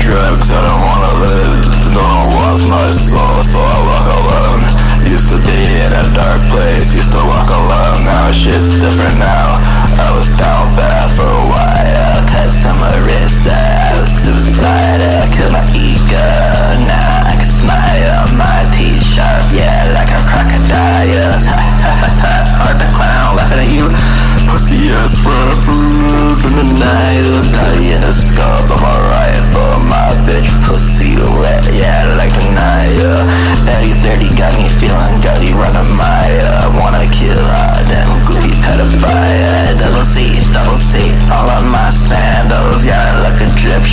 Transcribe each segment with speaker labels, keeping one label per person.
Speaker 1: drugs, I don't wanna live. No one wants my soul, so I walk alone. Used to be in a dark place, used to walk alone. Now shit's different now. I was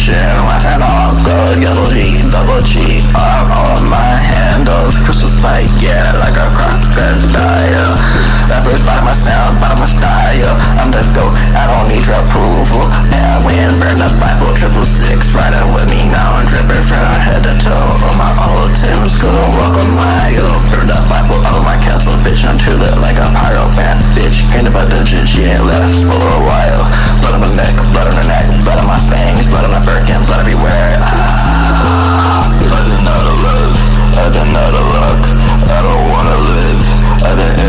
Speaker 1: Egyptian. Laughing all gold, yellow G, double G. All on my handles. Crystal spike, yeah, like a crocodile. Rappers bottom my sound, bottom my style. I'm the GOAT, I don't need your approval. Yeah, win, burn the Bible, triple six, riding with me now. I'm dripping from head to toe. On my old Tim's gonna walk a mile. Burn the Bible out of my castle, bitch. I'm too lit like a pyro fan, bitch. Ain't about dungeon, she ain't left for a while.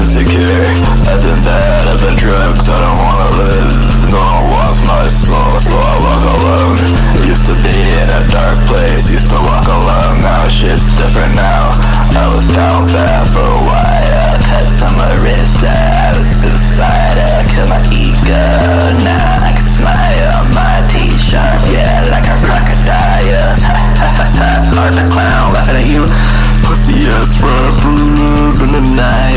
Speaker 1: insecure. I've been bad, I've been drugs, I don't wanna live. No, one wants my soul, so I walk alone. Used to be in a dark place, used to walk alone. Now shit's different now. I was down bad for a while. Cuts some my I was suicidal Kill my ego, now I can smile on my t-shirt Yeah, like a crocodile. Ha ha ha ha, the clown laughing at you. Pussy ass rapper, in the night.